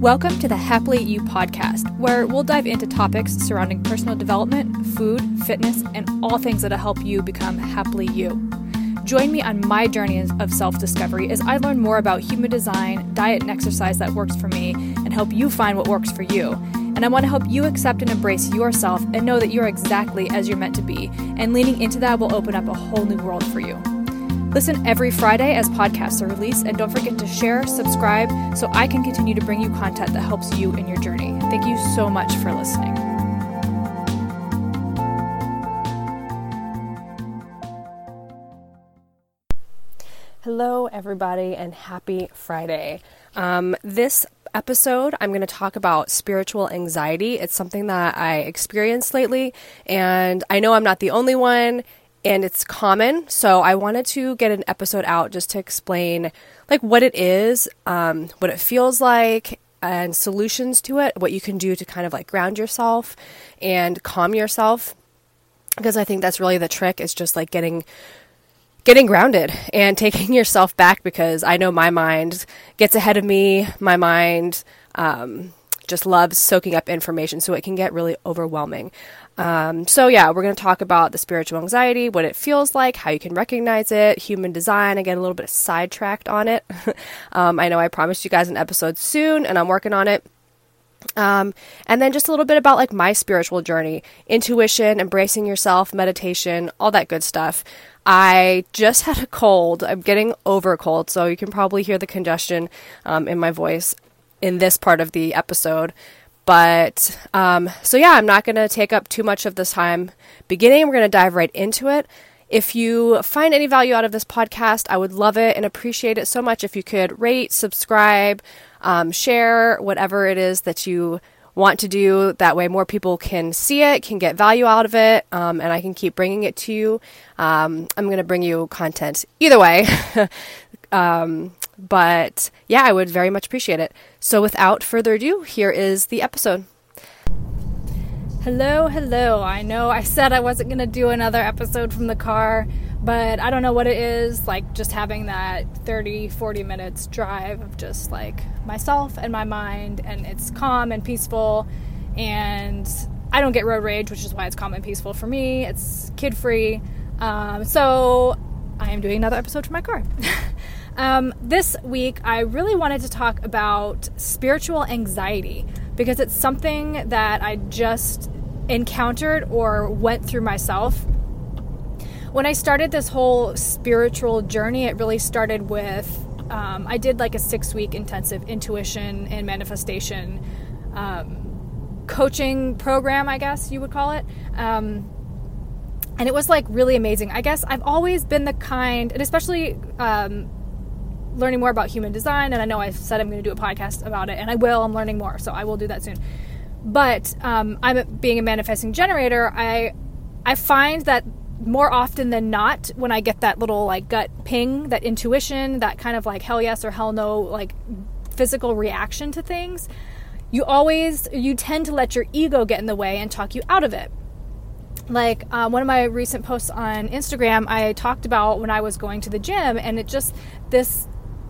Welcome to the Happily You podcast, where we'll dive into topics surrounding personal development, food, fitness, and all things that'll help you become happily you. Join me on my journey of self discovery as I learn more about human design, diet, and exercise that works for me, and help you find what works for you. And I want to help you accept and embrace yourself and know that you're exactly as you're meant to be. And leaning into that will open up a whole new world for you. Listen every Friday as podcasts are released, and don't forget to share, subscribe, so I can continue to bring you content that helps you in your journey. Thank you so much for listening. Hello, everybody, and happy Friday. Um, this episode, I'm going to talk about spiritual anxiety. It's something that I experienced lately, and I know I'm not the only one and it's common. So I wanted to get an episode out just to explain like what it is, um, what it feels like, and solutions to it. What you can do to kind of like ground yourself and calm yourself, because I think that's really the trick. Is just like getting getting grounded and taking yourself back because I know my mind gets ahead of me. My mind um, just loves soaking up information, so it can get really overwhelming. Um, so, yeah, we're going to talk about the spiritual anxiety, what it feels like, how you can recognize it, human design. Get a little bit sidetracked on it. um, I know I promised you guys an episode soon, and I'm working on it. Um, and then just a little bit about like my spiritual journey, intuition, embracing yourself, meditation, all that good stuff. I just had a cold. I'm getting over a cold, so you can probably hear the congestion um, in my voice in this part of the episode. But um, so yeah, I'm not going to take up too much of this time beginning. We're going to dive right into it. If you find any value out of this podcast, I would love it and appreciate it so much if you could rate, subscribe, um, share, whatever it is that you want to do. That way, more people can see it, can get value out of it, um, and I can keep bringing it to you. Um, I'm going to bring you content either way. Um, but yeah, I would very much appreciate it. So without further ado, here is the episode. Hello, hello. I know I said I wasn't going to do another episode from the car, but I don't know what it is. Like just having that 30, 40 minutes drive of just like myself and my mind, and it's calm and peaceful. And I don't get road rage, which is why it's calm and peaceful for me. It's kid free. Um, so I am doing another episode from my car. Um, this week, I really wanted to talk about spiritual anxiety because it's something that I just encountered or went through myself. When I started this whole spiritual journey, it really started with um, I did like a six week intensive intuition and manifestation um, coaching program, I guess you would call it. Um, and it was like really amazing. I guess I've always been the kind, and especially um, learning more about human design, and I know I said I'm going to do a podcast about it, and I will. I'm learning more, so I will do that soon. But um, I'm being a manifesting generator. I I find that more often than not, when I get that little like gut ping, that intuition, that kind of like hell yes or hell no, like physical reaction to things, you always you tend to let your ego get in the way and talk you out of it like uh, one of my recent posts on Instagram, I talked about when I was going to the gym, and it just this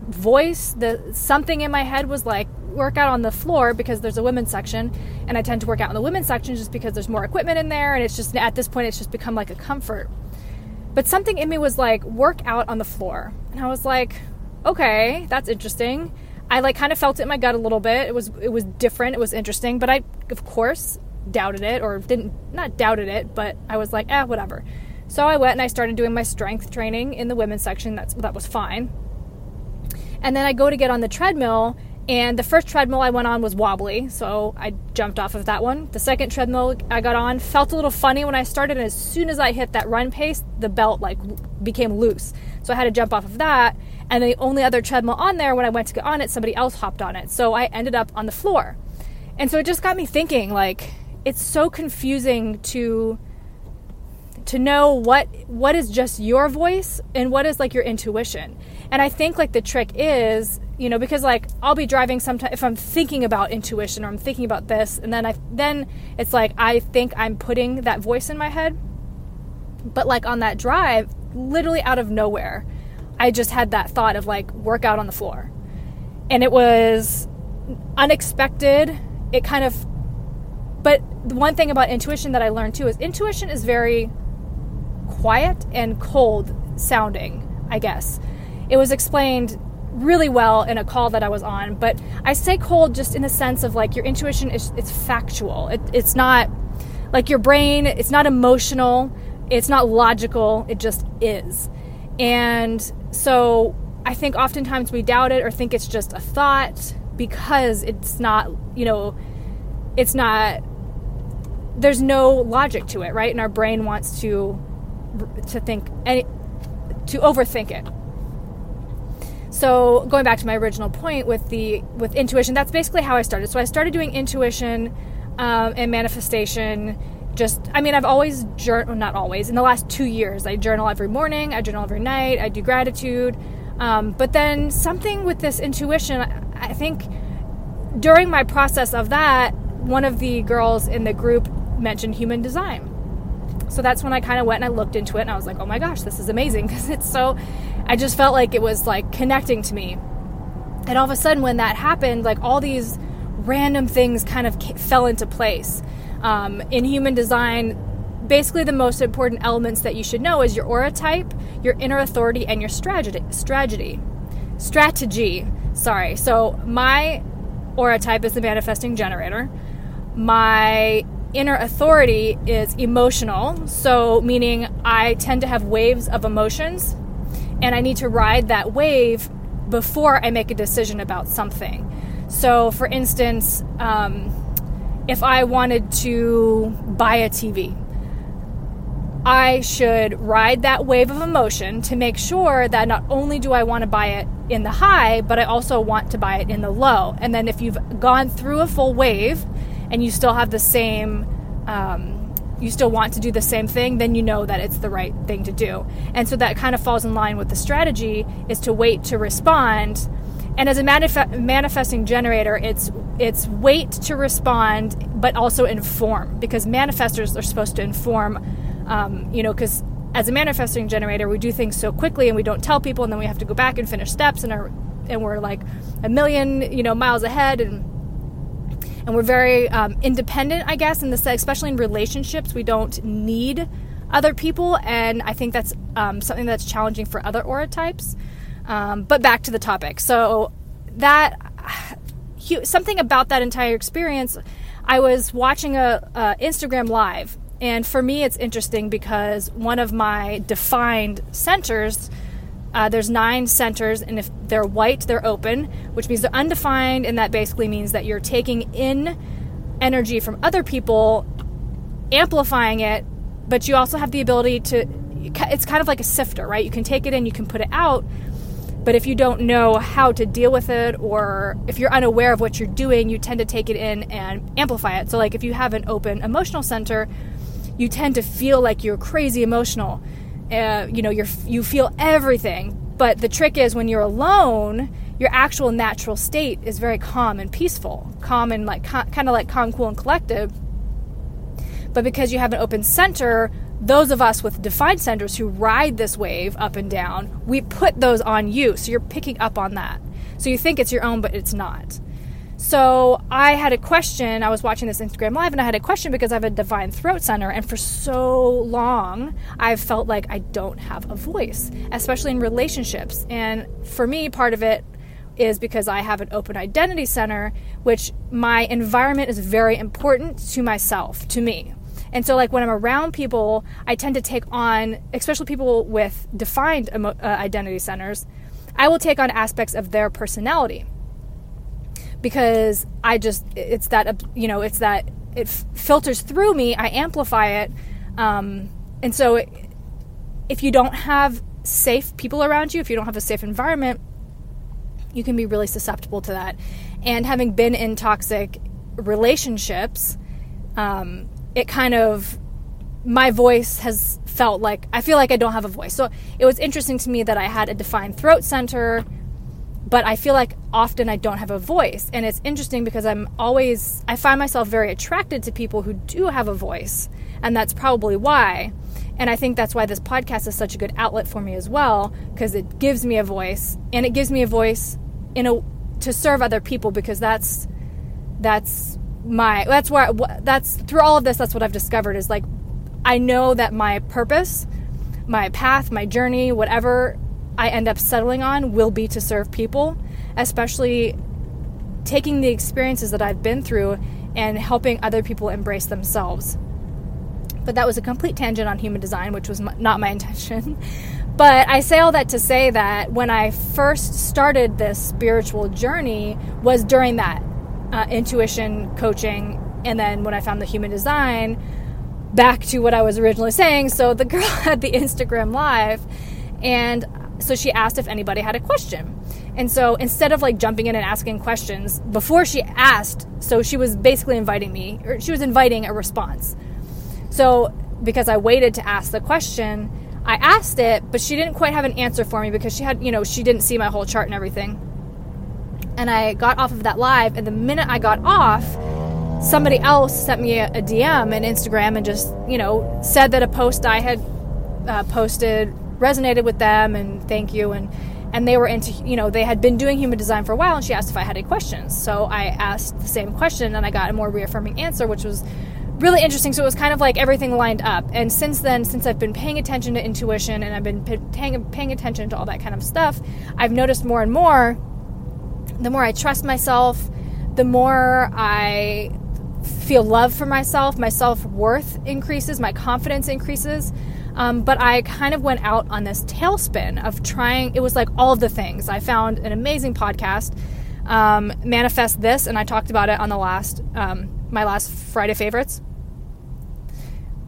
voice, the something in my head was like work out on the floor because there's a women's section and I tend to work out in the women's section just because there's more equipment in there and it's just at this point it's just become like a comfort. But something in me was like work out on the floor. And I was like, okay, that's interesting. I like kind of felt it in my gut a little bit. It was it was different, it was interesting, but I of course doubted it or didn't not doubted it, but I was like, eh, whatever. So I went and I started doing my strength training in the women's section. That's that was fine. And then I go to get on the treadmill, and the first treadmill I went on was wobbly, so I jumped off of that one. The second treadmill I got on felt a little funny when I started, and as soon as I hit that run pace, the belt like became loose. So I had to jump off of that. And the only other treadmill on there, when I went to get on it, somebody else hopped on it. So I ended up on the floor. And so it just got me thinking like, it's so confusing to to know what what is just your voice and what is like your intuition. And I think like the trick is, you know, because like I'll be driving sometimes if I'm thinking about intuition or I'm thinking about this and then I then it's like I think I'm putting that voice in my head. But like on that drive, literally out of nowhere, I just had that thought of like work out on the floor. And it was unexpected. It kind of, but the one thing about intuition that I learned too is intuition is very quiet and cold sounding, I guess. It was explained really well in a call that I was on, but I say cold just in the sense of like your intuition is it's factual. It, it's not like your brain, it's not emotional, it's not logical, it just is. And so I think oftentimes we doubt it or think it's just a thought because it's not, you know, it's not there's no logic to it, right? And our brain wants to to think any to overthink it. So going back to my original point with the with intuition, that's basically how I started. So I started doing intuition um, and manifestation. Just, I mean, I've always journal, not always. In the last two years, I journal every morning. I journal every night. I do gratitude. Um, but then something with this intuition, I think during my process of that, one of the girls in the group mentioned human design. So that's when I kind of went and I looked into it and I was like, oh my gosh, this is amazing because it's so, I just felt like it was like connecting to me. And all of a sudden, when that happened, like all these random things kind of fell into place. Um, in human design, basically the most important elements that you should know is your aura type, your inner authority, and your strategy. Strategy. Strategy. Sorry. So my aura type is the manifesting generator. My inner authority is emotional, so meaning I tend to have waves of emotions and I need to ride that wave before I make a decision about something. So, for instance, um, if I wanted to buy a TV, I should ride that wave of emotion to make sure that not only do I want to buy it in the high, but I also want to buy it in the low. And then if you've gone through a full wave, and you still have the same um, you still want to do the same thing, then you know that it's the right thing to do. And so that kind of falls in line with the strategy is to wait to respond. And as a manif- manifesting generator, it's it's wait to respond, but also inform because manifestors are supposed to inform. Um, you know, because as a manifesting generator, we do things so quickly and we don't tell people, and then we have to go back and finish steps, and are and we're like a million you know miles ahead and and we're very um, independent, I guess, in this, especially in relationships. We don't need other people, and I think that's um, something that's challenging for other aura types. Um, but back to the topic. So that something about that entire experience. I was watching a, a Instagram live, and for me, it's interesting because one of my defined centers uh, there's nine centers, and if they're white, they're open, which means they're undefined, and that basically means that you're taking in energy from other people, amplifying it, but you also have the ability to. It's kind of like a sifter, right? You can take it in, you can put it out, but if you don't know how to deal with it, or if you're unaware of what you're doing, you tend to take it in and amplify it. So, like if you have an open emotional center, you tend to feel like you're crazy emotional uh, you know, you're, you feel everything. But the trick is when you're alone, your actual natural state is very calm and peaceful, calm and like kind of like calm, cool, and collective. But because you have an open center, those of us with defined centers who ride this wave up and down, we put those on you. So you're picking up on that. So you think it's your own, but it's not. So I had a question. I was watching this Instagram live and I had a question because I have a defined throat center. And for so long, I've felt like I don't have a voice, especially in relationships. And for me, part of it is because I have an open identity center, which my environment is very important to myself, to me. And so, like when I'm around people, I tend to take on, especially people with defined emo- uh, identity centers, I will take on aspects of their personality because I just it's that you know it's that it filters through me. I amplify it, um, and so it, if you don't have safe people around you, if you don't have a safe environment, you can be really susceptible to that. And having been in toxic relationships, um, it kind of my voice has felt like I feel like I don't have a voice. So it was interesting to me that I had a defined throat center but I feel like often I don't have a voice. And it's interesting because I'm always, I find myself very attracted to people who do have a voice. And that's probably why. And I think that's why this podcast is such a good outlet for me as well, because it gives me a voice and it gives me a voice in a to serve other people because that's that's my that's where that's through all of this that's what I've discovered is like I know that my purpose, my path, my journey, whatever I end up settling on will be to serve people, especially taking the experiences that I've been through and helping other people embrace themselves. But that was a complete tangent on human design, which was not my intention. But I say all that to say that when I first started this spiritual journey was during that uh, intuition coaching, and then when I found the human design, back to what I was originally saying. So the girl had the Instagram live, and so she asked if anybody had a question. And so instead of like jumping in and asking questions before she asked, so she was basically inviting me, or she was inviting a response. So because I waited to ask the question, I asked it, but she didn't quite have an answer for me because she had, you know, she didn't see my whole chart and everything. And I got off of that live, and the minute I got off, somebody else sent me a, a DM on Instagram and just, you know, said that a post I had uh, posted resonated with them and thank you. And and they were into you know they had been doing human design for a while and she asked if i had any questions. So i asked the same question and i got a more reaffirming answer which was really interesting. So it was kind of like everything lined up. And since then since i've been paying attention to intuition and i've been paying, paying attention to all that kind of stuff i've noticed more and more the more i trust myself the more i feel love for myself my self-worth increases my confidence increases um, but I kind of went out on this tailspin of trying, it was like all of the things. I found an amazing podcast, um, Manifest This, and I talked about it on the last, um, my last Friday favorites.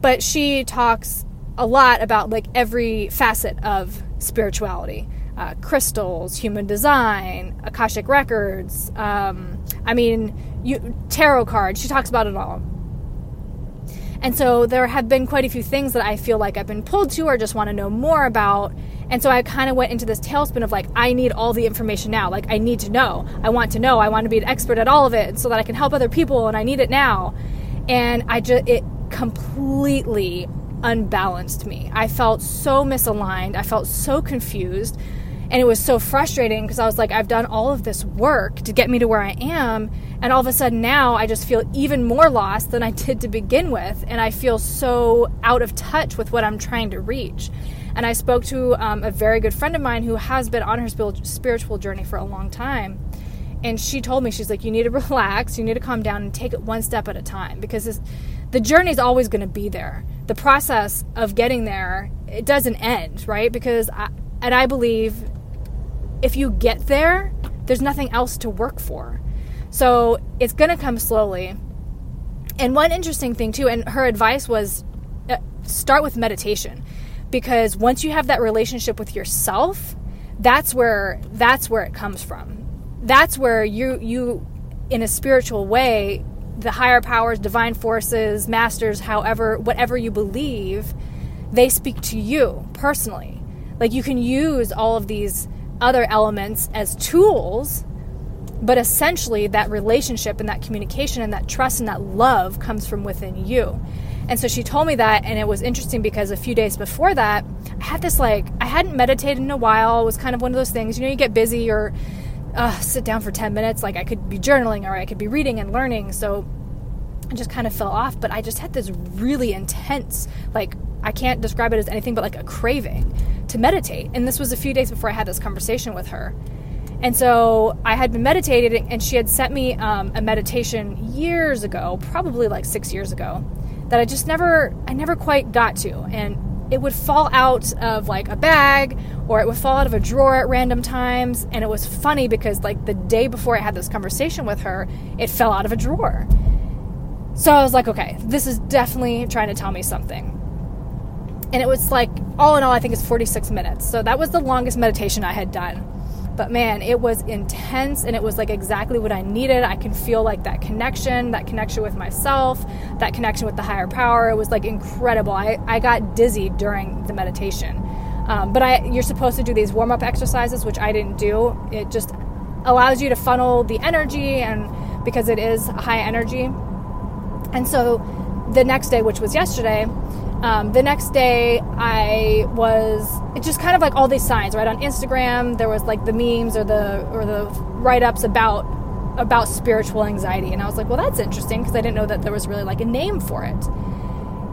But she talks a lot about like every facet of spirituality. Uh, crystals, human design, Akashic records. Um, I mean, you, tarot cards. She talks about it all. And so there have been quite a few things that I feel like I've been pulled to or just want to know more about. And so I kind of went into this tailspin of like, I need all the information now. Like, I need to know. I want to know. I want to be an expert at all of it so that I can help other people and I need it now. And I just, it completely unbalanced me. I felt so misaligned. I felt so confused. And it was so frustrating because I was like, I've done all of this work to get me to where I am and all of a sudden now I just feel even more lost than I did to begin with. And I feel so out of touch with what I'm trying to reach. And I spoke to um, a very good friend of mine who has been on her spiritual journey for a long time. And she told me, she's like, you need to relax, you need to calm down and take it one step at a time because this, the journey is always going to be there. The process of getting there, it doesn't end, right? Because, I, and I believe if you get there, there's nothing else to work for. So it's going to come slowly. And one interesting thing, too, and her advice was uh, start with meditation because once you have that relationship with yourself, that's where that's where it comes from. That's where you you in a spiritual way, the higher powers, divine forces, masters, however, whatever you believe, they speak to you personally. Like you can use all of these other elements as tools but essentially, that relationship and that communication and that trust and that love comes from within you. And so she told me that, and it was interesting because a few days before that, I had this like, I hadn't meditated in a while. It was kind of one of those things, you know, you get busy or uh, sit down for 10 minutes. Like I could be journaling or I could be reading and learning. So I just kind of fell off. But I just had this really intense, like, I can't describe it as anything but like a craving to meditate. And this was a few days before I had this conversation with her. And so I had been meditating, and she had sent me um, a meditation years ago, probably like six years ago, that I just never, I never quite got to. And it would fall out of like a bag or it would fall out of a drawer at random times. And it was funny because like the day before I had this conversation with her, it fell out of a drawer. So I was like, okay, this is definitely trying to tell me something. And it was like, all in all, I think it's 46 minutes. So that was the longest meditation I had done. But man, it was intense and it was like exactly what I needed. I can feel like that connection, that connection with myself, that connection with the higher power. It was like incredible. I, I got dizzy during the meditation. Um, but I, you're supposed to do these warm up exercises, which I didn't do. It just allows you to funnel the energy, and because it is high energy. And so the next day, which was yesterday, Um, the next day, I was it just kind of like all these signs right on Instagram. There was like the memes or the or the write ups about about spiritual anxiety, and I was like, well, that's interesting because I didn't know that there was really like a name for it.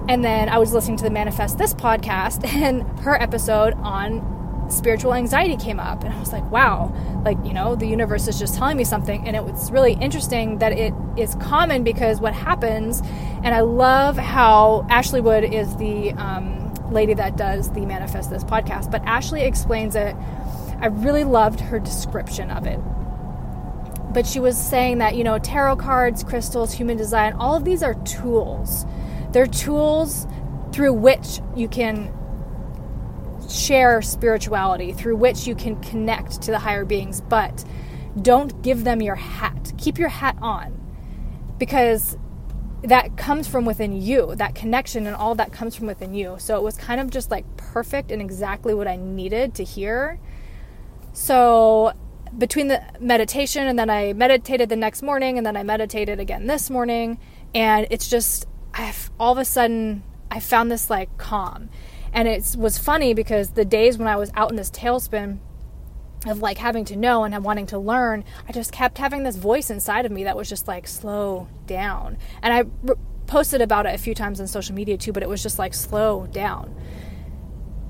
And then I was listening to the Manifest This podcast, and her episode on spiritual anxiety came up and i was like wow like you know the universe is just telling me something. And it was really interesting that it is common because what happens and i love how ashley wood is the um, lady that does the manifest this podcast but ashley explains it. I really loved her description of it. But she was saying that you know tarot cards crystals human design all of these are tools. They're tools through which you can share spirituality through which you can connect to the higher beings, but don't give them your hat. Keep your hat on because that comes from within you. That connection and all that comes from within you. So it was kind of just like perfect and exactly what I needed to hear. So between the meditation and then I meditated the next morning and then I meditated again this morning and it's just I've all of a sudden I found this like calm and it was funny because the days when I was out in this tailspin of like having to know and wanting to learn, I just kept having this voice inside of me that was just like, slow down. And I re- posted about it a few times on social media too, but it was just like, slow down.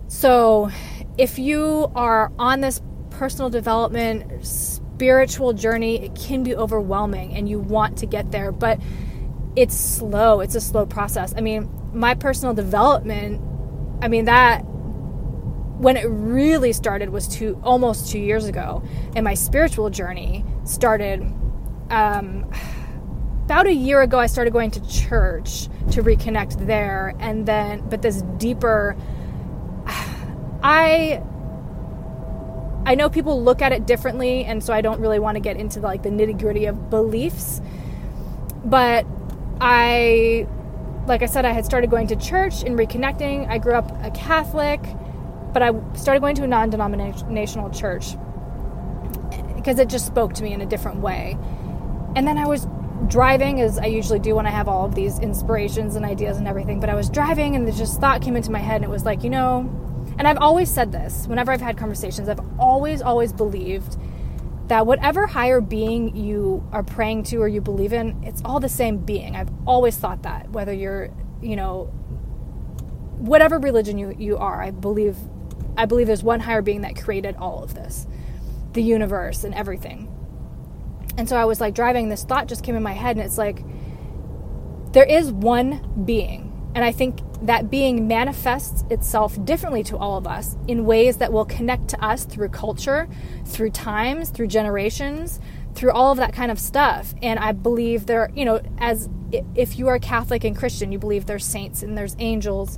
So if you are on this personal development, spiritual journey, it can be overwhelming and you want to get there, but it's slow. It's a slow process. I mean, my personal development I mean, that when it really started was two almost two years ago, and my spiritual journey started um, about a year ago. I started going to church to reconnect there, and then, but this deeper, I. I know people look at it differently, and so I don't really want to get into like the nitty gritty of beliefs. But I like I said, I had started going to church and reconnecting. I grew up a Catholic, but I started going to a non denominational church because it just spoke to me in a different way. And then I was driving, as I usually do when I have all of these inspirations and ideas and everything, but I was driving and the just thought came into my head and it was like, you know, and I've always said this whenever I've had conversations, I've always, always believed that whatever higher being you are praying to or you believe in, it's all the same being. I've always thought that, whether you're, you know, whatever religion you, you are, I believe I believe there's one higher being that created all of this, the universe and everything. And so I was like driving, this thought just came in my head, and it's like, there is one being. And I think that being manifests itself differently to all of us in ways that will connect to us through culture, through times, through generations, through all of that kind of stuff. And I believe there, you know, as if you are Catholic and Christian, you believe there's saints and there's angels.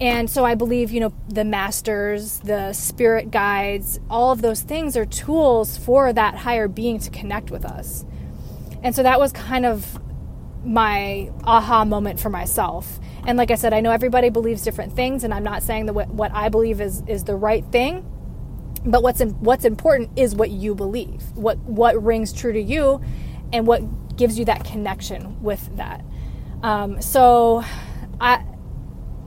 And so I believe, you know, the masters, the spirit guides, all of those things are tools for that higher being to connect with us. And so that was kind of my aha moment for myself. And like I said, I know everybody believes different things, and I'm not saying that what I believe is is the right thing. But what's in, what's important is what you believe, what what rings true to you, and what gives you that connection with that. Um, so, I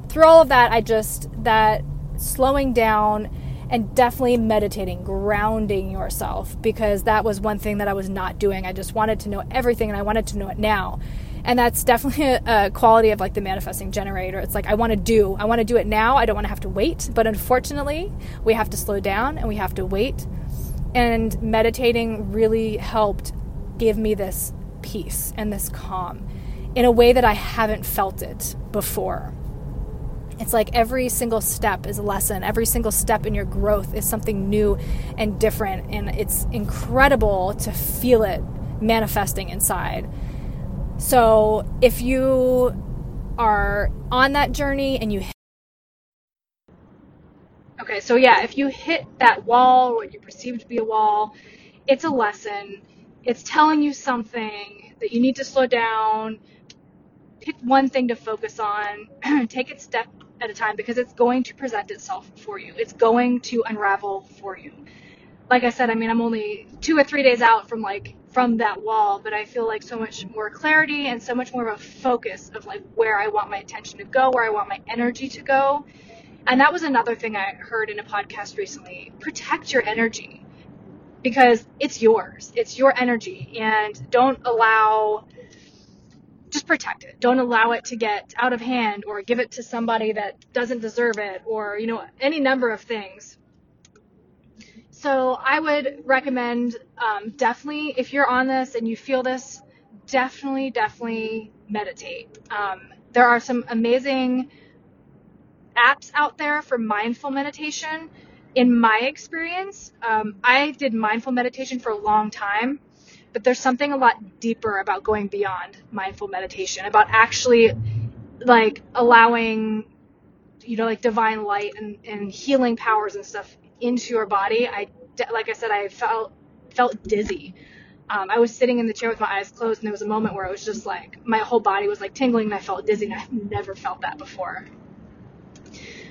through all of that, I just that slowing down and definitely meditating, grounding yourself, because that was one thing that I was not doing. I just wanted to know everything and I wanted to know it now. And that's definitely a, quality of like the manifesting generator. It's like, I want to do, I want to do it now. I don't want to have to wait. But unfortunately, we have to slow down and we have to wait. And meditating really helped give me this peace and this calm in a way that I haven't felt it before. It's like every single step is a lesson. Every single step in your growth is something new and different. And it's incredible to feel it manifesting inside. So if you are on that journey and you hit Okay, so yeah, if you hit that wall, or what you perceive to be a wall, it's a lesson. It's telling you something that you need to slow down, pick one thing to focus on, take it step at a time because it's going to present itself for you. It's going to unravel for you. Like I said, I mean, I'm only two or three days out from like from that wall, but I feel like so much more clarity and so much more of a focus of like where I want my attention to go, where I want my energy to go. And that was another thing I heard in a podcast recently. Protect your energy because it's yours. It's your energy and don't allow just protect it. Don't allow it to get out of hand or give it to somebody that doesn't deserve it or, you know, any number of things. So I would recommend um, definitely, if you're on this and you feel this, definitely, definitely meditate. Um, there are some amazing apps out there for mindful meditation. In my experience, um, I did mindful meditation for a long time, but there's something a lot deeper about going beyond mindful meditation, about actually like allowing, you know, like divine light and, and healing powers and stuff into your body, I like I said, I felt felt dizzy. Um, I was sitting in the chair with my eyes closed, and there was a moment where it was just like my whole body was like tingling, and I felt dizzy, and I've never felt that before.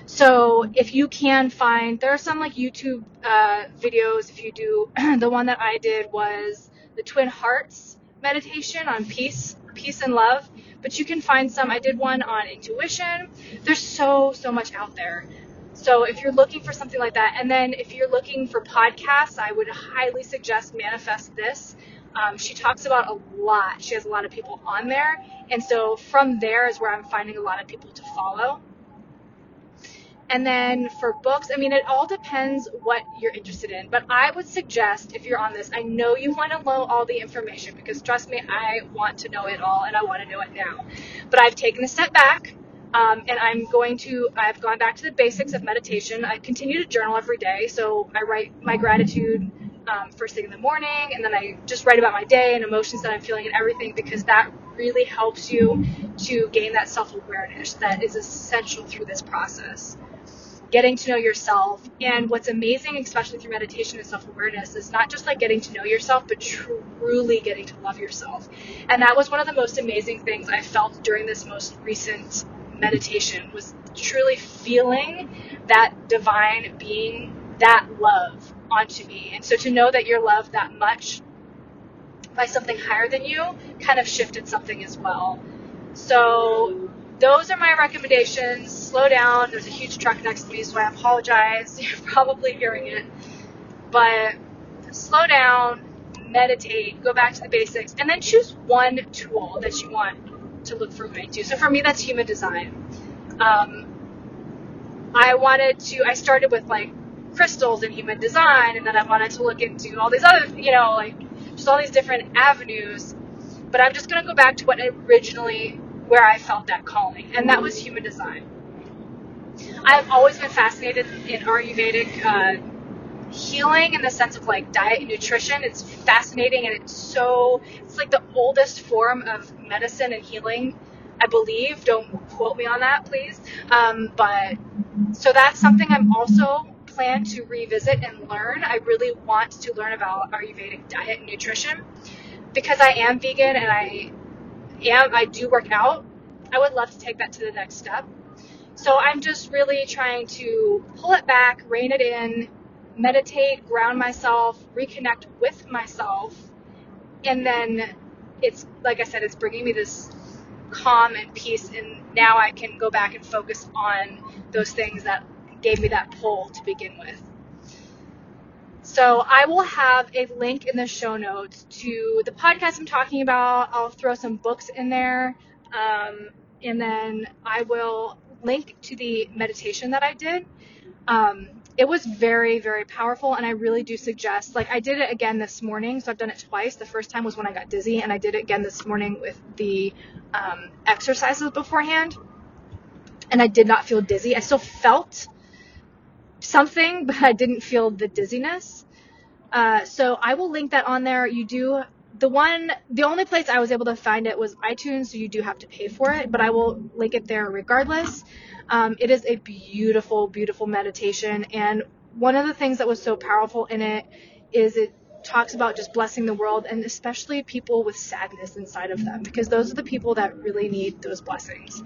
So if you can find, there are some like YouTube uh, videos. If you do, the one that I did was the Twin Hearts meditation on peace, peace and love. But you can find some. I did one on intuition. There's so so much out there. So if you're looking for something like that, and then if you're looking for podcasts, I would highly suggest Manifest This. Um, she talks about a lot. She has a lot of people on there, and so from there is where I'm finding a lot of people to follow. And then for books, I mean, it all depends what you're interested in. But I would suggest if you're on this, I know you want to know all the information because trust me, I want to know it all and I want to know it now. But I've taken a step back um, and I'm going to, I've gone back to the basics of meditation. I continue to journal every day. So I write my gratitude um, first thing in the morning, and then I just write about my day and emotions that I'm feeling and everything because that really helps you to gain that self awareness that is essential through this process. Getting to know yourself. And what's amazing, especially through meditation and self awareness, is not just like getting to know yourself, but truly getting to love yourself. And that was one of the most amazing things I felt during this most recent meditation was truly feeling that divine being, that love onto me. And so to know that you're loved that much by something higher than you kind of shifted something as well. So those are my recommendations. Slow down. There's a huge truck next to me, so I apologize. You're probably hearing it. But slow down, meditate, go back to the basics, and then choose one tool that you want to look for way to. So for me, that's human design. Um, I wanted to, I started with like crystals and human design, and then I wanted to look into all these other, you know, like just all these different avenues. But I'm just going to go back to what originally, where I felt that calling, and that was human design. I've always been fascinated in Ayurvedic uh, healing in the sense of like diet and nutrition. It's fascinating and it's so, it's like the oldest form of medicine and healing, I believe. Don't quote me on that, please. Um, but so that's something I'm also plan to revisit and learn. I really want to learn about Ayurvedic diet and nutrition because I am vegan and I am, I do work out. I would love to take that to the next step. So I'm just really trying to pull it back, rein it in, meditate, ground myself, reconnect with myself, and then it's like I said, it's bringing me this calm and peace, and now I can go back and focus on those things that gave me that pull to begin with. So I will have a link in the show notes to the podcast I'm talking about. I'll throw some books in there, um, and then I will link to the meditation that I did. Um, it was very very powerful and i really do suggest like i did it again this morning so i've done it twice. The first time was when i got dizzy and i did it again this morning with the um, exercises beforehand and i did not feel dizzy. I still felt something but i didn't feel the dizziness. Uh, so i will link that on there. You do the one the only place i was able to find it was itunes so you do have to pay for it but i will link it there regardless um, it is a beautiful, beautiful meditation. And one of the things that was so powerful in it is it talks about just blessing the world and especially people with sadness inside of them because those are the people that really need those blessings.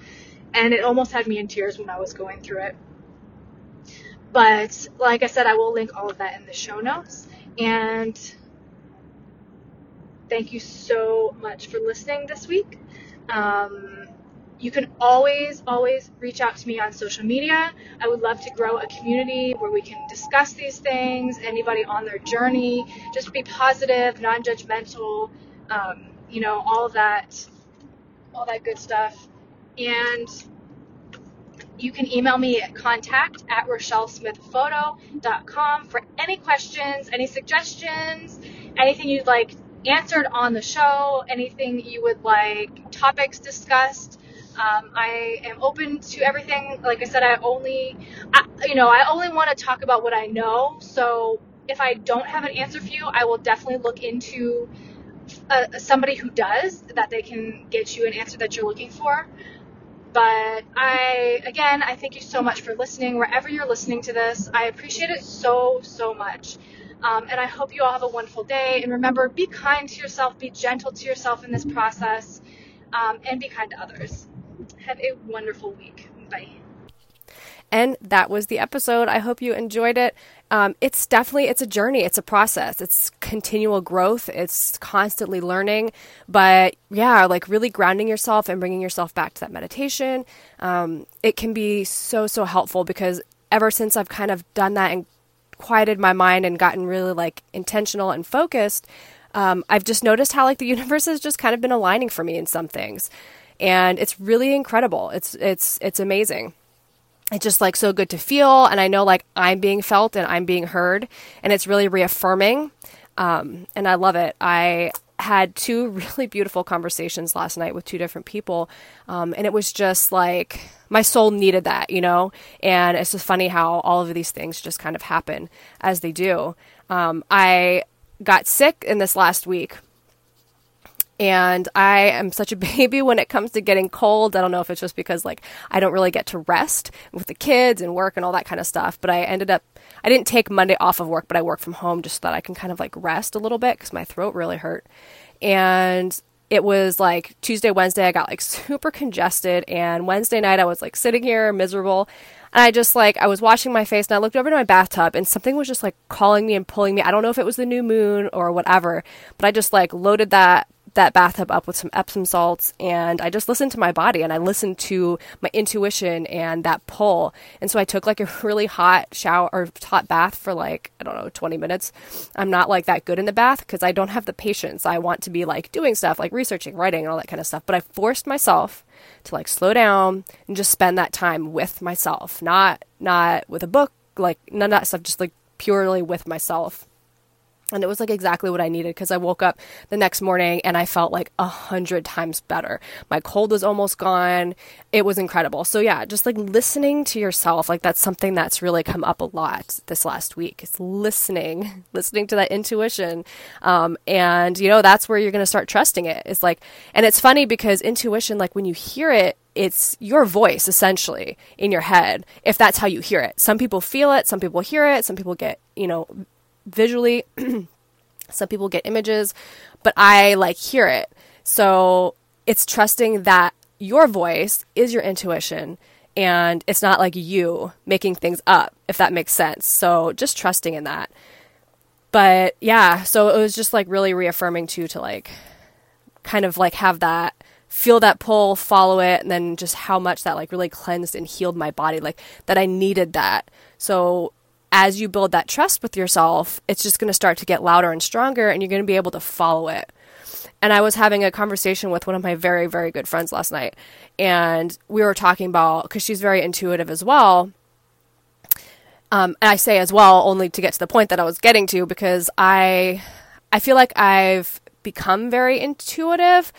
And it almost had me in tears when I was going through it. But like I said, I will link all of that in the show notes. And thank you so much for listening this week. Um, you can always, always reach out to me on social media. I would love to grow a community where we can discuss these things, anybody on their journey, just be positive, non judgmental, um, you know, all that, all that good stuff. And you can email me at contact at rochellesmithphoto.com for any questions, any suggestions, anything you'd like answered on the show, anything you would like topics discussed. Um, I am open to everything. Like I said, I only, I, you know, I only want to talk about what I know. So if I don't have an answer for you, I will definitely look into uh, somebody who does that they can get you an answer that you're looking for. But I, again, I thank you so much for listening wherever you're listening to this. I appreciate it so, so much. Um, and I hope you all have a wonderful day. And remember, be kind to yourself, be gentle to yourself in this process, um, and be kind to others. Have a wonderful week. Bye. And that was the episode. I hope you enjoyed it. Um, it's definitely it's a journey. It's a process. It's continual growth. It's constantly learning. But yeah, like really grounding yourself and bringing yourself back to that meditation. Um, it can be so so helpful because ever since I've kind of done that and quieted my mind and gotten really like intentional and focused, um, I've just noticed how like the universe has just kind of been aligning for me in some things, and it's really incredible. It's it's it's amazing. It's just like so good to feel and i know like i'm being felt and i'm being heard and it's really reaffirming um, and i love it. I had two really beautiful conversations last night with two different people um, and it was just like my soul needed that you know? And it's just funny how all of these things just kind of happen as they do. Um, i got sick in this last week and I am such a baby when it comes to getting cold. I don't know if it's just because like I don't really get to rest with the kids and work and all that kind of stuff. But I ended up I didn't take Monday off of work, but I work from home just so that I can kind of like rest a little bit because my throat really hurt. And it was like Tuesday, Wednesday, I got like super congested, and Wednesday night I was like sitting here miserable. And I just like I was washing my face and I looked over to my bathtub and something was just like calling me and pulling me. I don't know if it was the new moon or whatever, but I just like loaded that that bathtub up with some Epsom salts and I just listened to my body and I listened to my intuition and that pull. And so I took like a really hot shower or hot bath for like, I don't know, 20 minutes. I'm not like that good in the bath because I don't have the patience. I want to be like doing stuff like researching, writing, and all that kind of stuff. But I forced myself to like slow down and just spend that time with myself, not not with a book, like none of that stuff, just like purely with myself. And it was like exactly what I needed because I woke up the next morning and I felt like a hundred times better. My cold was almost gone. It was incredible. So, yeah, just like listening to yourself, like that's something that's really come up a lot this last week. It's listening, listening to that intuition. Um, and, you know, that's where you're going to start trusting it. It's like, and it's funny because intuition, like when you hear it, it's your voice essentially in your head if that's how you hear it. Some people feel it, some people hear it, some people get, you know, visually. Some people get images, but I like hear it. So it's trusting that your voice is your intuition and it's not like you making things up, if that makes sense. So just trusting in that. But yeah, so it was just like really reaffirming too to like kind of like have that feel that pull, follow it, and then just how much that like really cleansed and healed my body, like that I needed that. So as you build that trust with yourself, it's just going to start to get louder and stronger, and you're going to be able to follow it. And I was having a conversation with one of my very, very good friends last night, and we were talking about because she's very intuitive as well. Um, and I say as well only to get to the point that I was getting to because I, I feel like I've become very intuitive,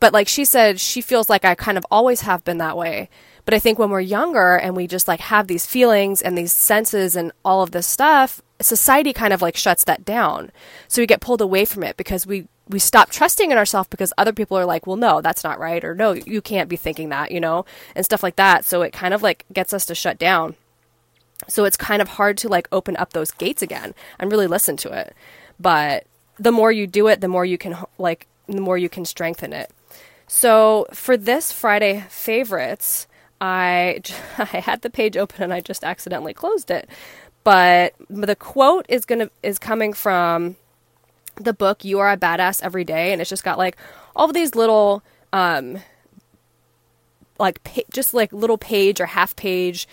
but like she said, she feels like I kind of always have been that way. But I think when we're younger and we just like have these feelings and these senses and all of this stuff, society kind of like shuts that down. So we get pulled away from it because we we stop trusting in ourselves because other people are like, well, no, that's not right, or no, you can't be thinking that, you know, and stuff like that. So it kind of like gets us to shut down. So it's kind of hard to like open up those gates again and really listen to it. But the more you do it, the more you can like, the more you can strengthen it. So for this Friday favorites, I I had the page open and I just accidentally closed it. But the quote is gonna is coming from the book You Are a Badass Every Day, and it's just got like all these little, um, like pa- just like little page or half page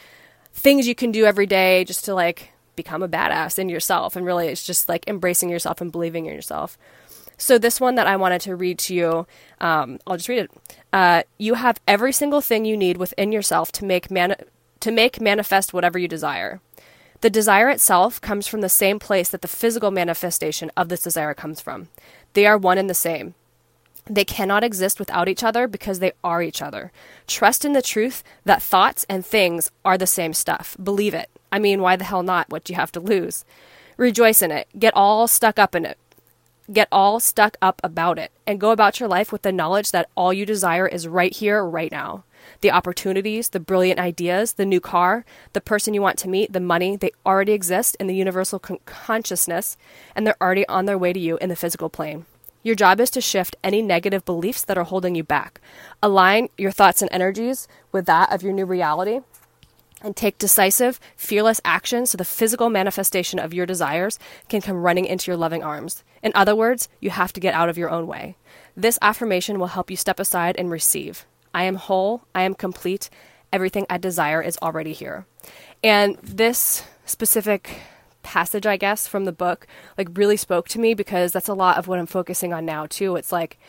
things you can do every day just to like become a badass in yourself. And really, it's just like embracing yourself and believing in yourself. So, this one that I wanted to read to you, um, I'll just read it. Uh, you have every single thing you need within yourself to make to make manifest whatever you desire. The desire itself comes from the same place that the physical manifestation of this desire comes from. They are one and the same. They cannot exist without each other because they are each other. Trust in the truth that thoughts and things are the same stuff. Believe it. I mean, why the hell not? What do you have to lose? Rejoice in it. Get all stuck up in it. Get all stuck up about it and go about your life with the knowledge that all you desire is right here, right now the opportunities, the brilliant ideas, the new car, the person you want to meet, the money, they already exist in the universal con- consciousness and they're already on their way to you in the physical plane. Your job is to shift any negative beliefs that are holding you back. Align your thoughts and energies with that of your new reality and take decisive, fearless action so the physical manifestation of your desires can come running into your loving arms. In other words, you have to get out of your own way. This affirmation will help you step aside and receive. I am whole, I am complete, everything I desire is already here. And this specific passage, I guess, from the book, like really spoke to me because that's a lot of what I'm focusing on now, too. It's like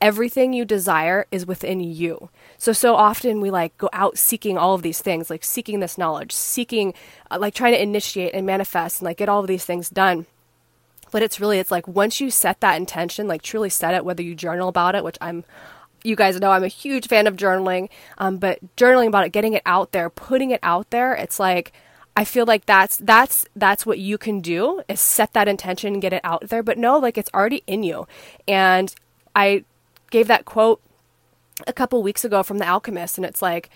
everything you desire is within you. So, so often we like go out seeking all of these things, like seeking this knowledge, seeking, uh, like trying to initiate and manifest and like get all of these things done. But it's really, it's like once you set that intention, like truly set it, whether you journal about it, which I'm you guys know I'm a huge fan of journaling, um, but journaling about it, getting it out there, putting it out there, it's like I feel like that's that's that's what you can do is set that intention and get it out there. But no, like it's already in you. And I gave that quote a couple weeks ago from The Alchemist, and it's like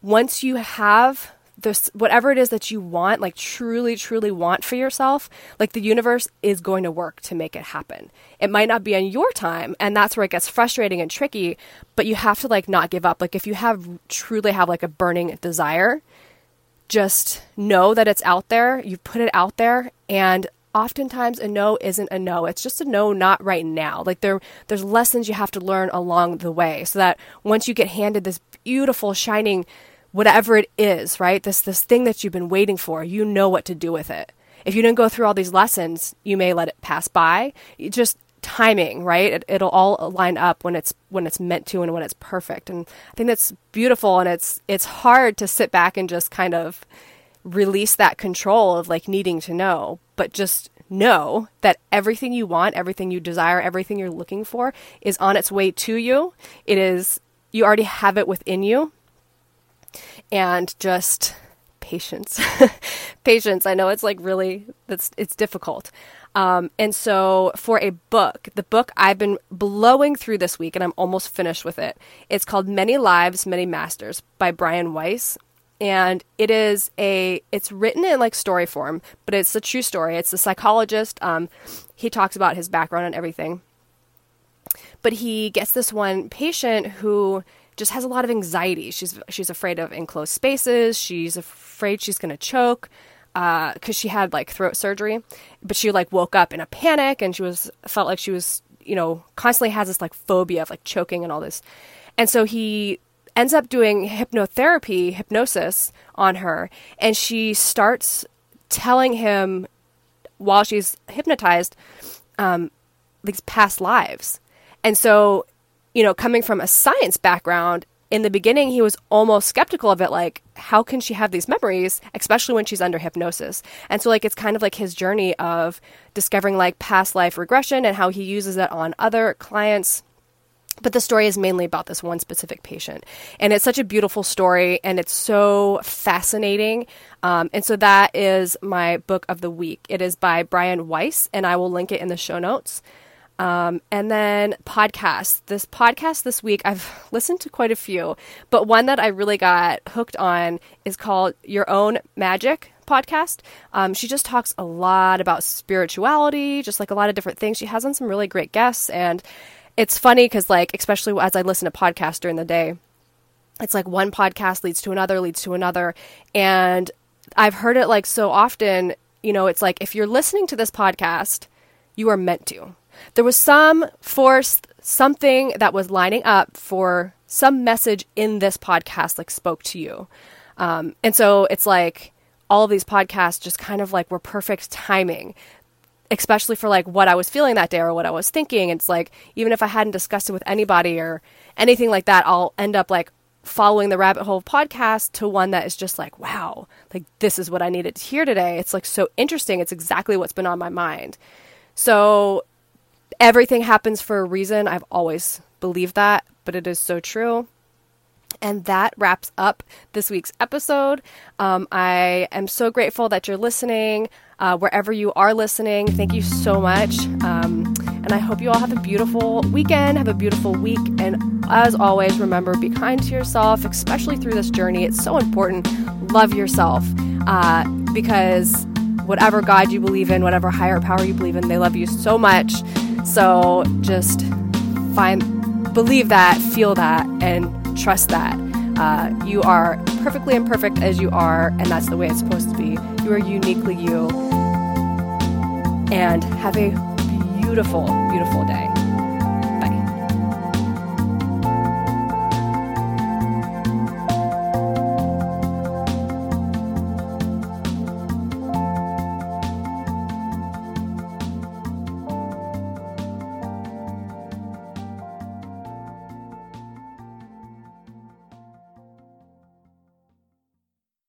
once you have this whatever it is that you want like truly truly want for yourself like the universe is going to work to make it happen. It might not be on your time and that's where it gets frustrating and tricky but you have to like not give up. Like if you have truly have like a burning desire just know that it's out there. You put it out there and oftentimes a no isn't a no. It's just a no not right now. Like there there's lessons you have to learn along the way so that once you get handed this beautiful shining whatever it is, right? This this thing that you've been waiting for, you know what to do with it. If you didn't go through all these lessons, you may let it pass by. You just timing, right? It, it'll all line up when it's when it's meant to and when it's perfect. And I think that's beautiful and it's it's hard to sit back and just kind of release that control of like needing to know, but just know that everything you want, everything you desire, everything you're looking for is on its way to you. It is you already have it within you and just patience. patience. I know it's like really that's it's difficult. Um, and so for a book, the book I've been blowing through this week, and I'm almost finished with it. It's called Many Lives, Many Masters by Brian Weiss. And it is a, it's written in like story form, but it's a true story. It's a psychologist. Um, he talks about his background and everything. But he gets this one patient who just has a lot of anxiety. She's she's afraid of enclosed spaces. She's afraid she's going to choke because uh, she had like throat surgery, but she like woke up in a panic and she was felt like she was you know constantly has this like phobia of like choking and all this, and so he ends up doing hypnotherapy hypnosis on her, and she starts telling him while she's hypnotized um, these past lives, and so you know, coming from a science background, in the beginning, he was almost skeptical of it. Like, how can she have these memories, especially when she's under hypnosis? And so, like, it's kind of like his journey of discovering like past life regression and how he uses it on other clients. But the story is mainly about this one specific patient. And it's such a beautiful story and it's so fascinating. Um, and so that is my book of the week. It is by Brian Weiss, and I will link it in the show notes. Um, and then podcasts. This podcast this week, I've listened to quite a few, but one that I really got hooked on is called Your Own Magic podcast. Um, she just talks a lot about spirituality, just like a lot of different things. She has on some really great guests, and it's funny because, like, especially as I listen to podcasts during the day, it's like one podcast leads to another, leads to another, and I've heard it like so often. You know, it's like if you're listening to this podcast you are meant to. There was some force, something that was lining up for some message in this podcast, like spoke to you. Um, and so it's like all of these podcasts just kind of like were perfect timing especially for like what I was feeling that day or what I was thinking. It's like even if I hadn't discussed it with anybody or anything like that, I'll end up like following the rabbit hole podcast to one that is just like, wow, like this is what I needed to hear today. It's like so interesting. It's exactly what's been on my mind. So everything happens for a reason. I've always believed that, but it is so true. And that wraps up this week's episode. Um, I am so grateful that you're listening. Uh, wherever you are listening, thank you so much. Um, and I hope you all have a beautiful weekend, have a beautiful week. And as always, remember be kind to yourself, especially through this journey. It's so important. Love yourself uh, because whatever God you believe in, whatever higher power you believe in, they love you so much. So just find, believe that, feel that, and trust that. Uh, you are perfectly imperfect as you are, and that's the way it's supposed to be. You are uniquely you. And have a beautiful, beautiful day.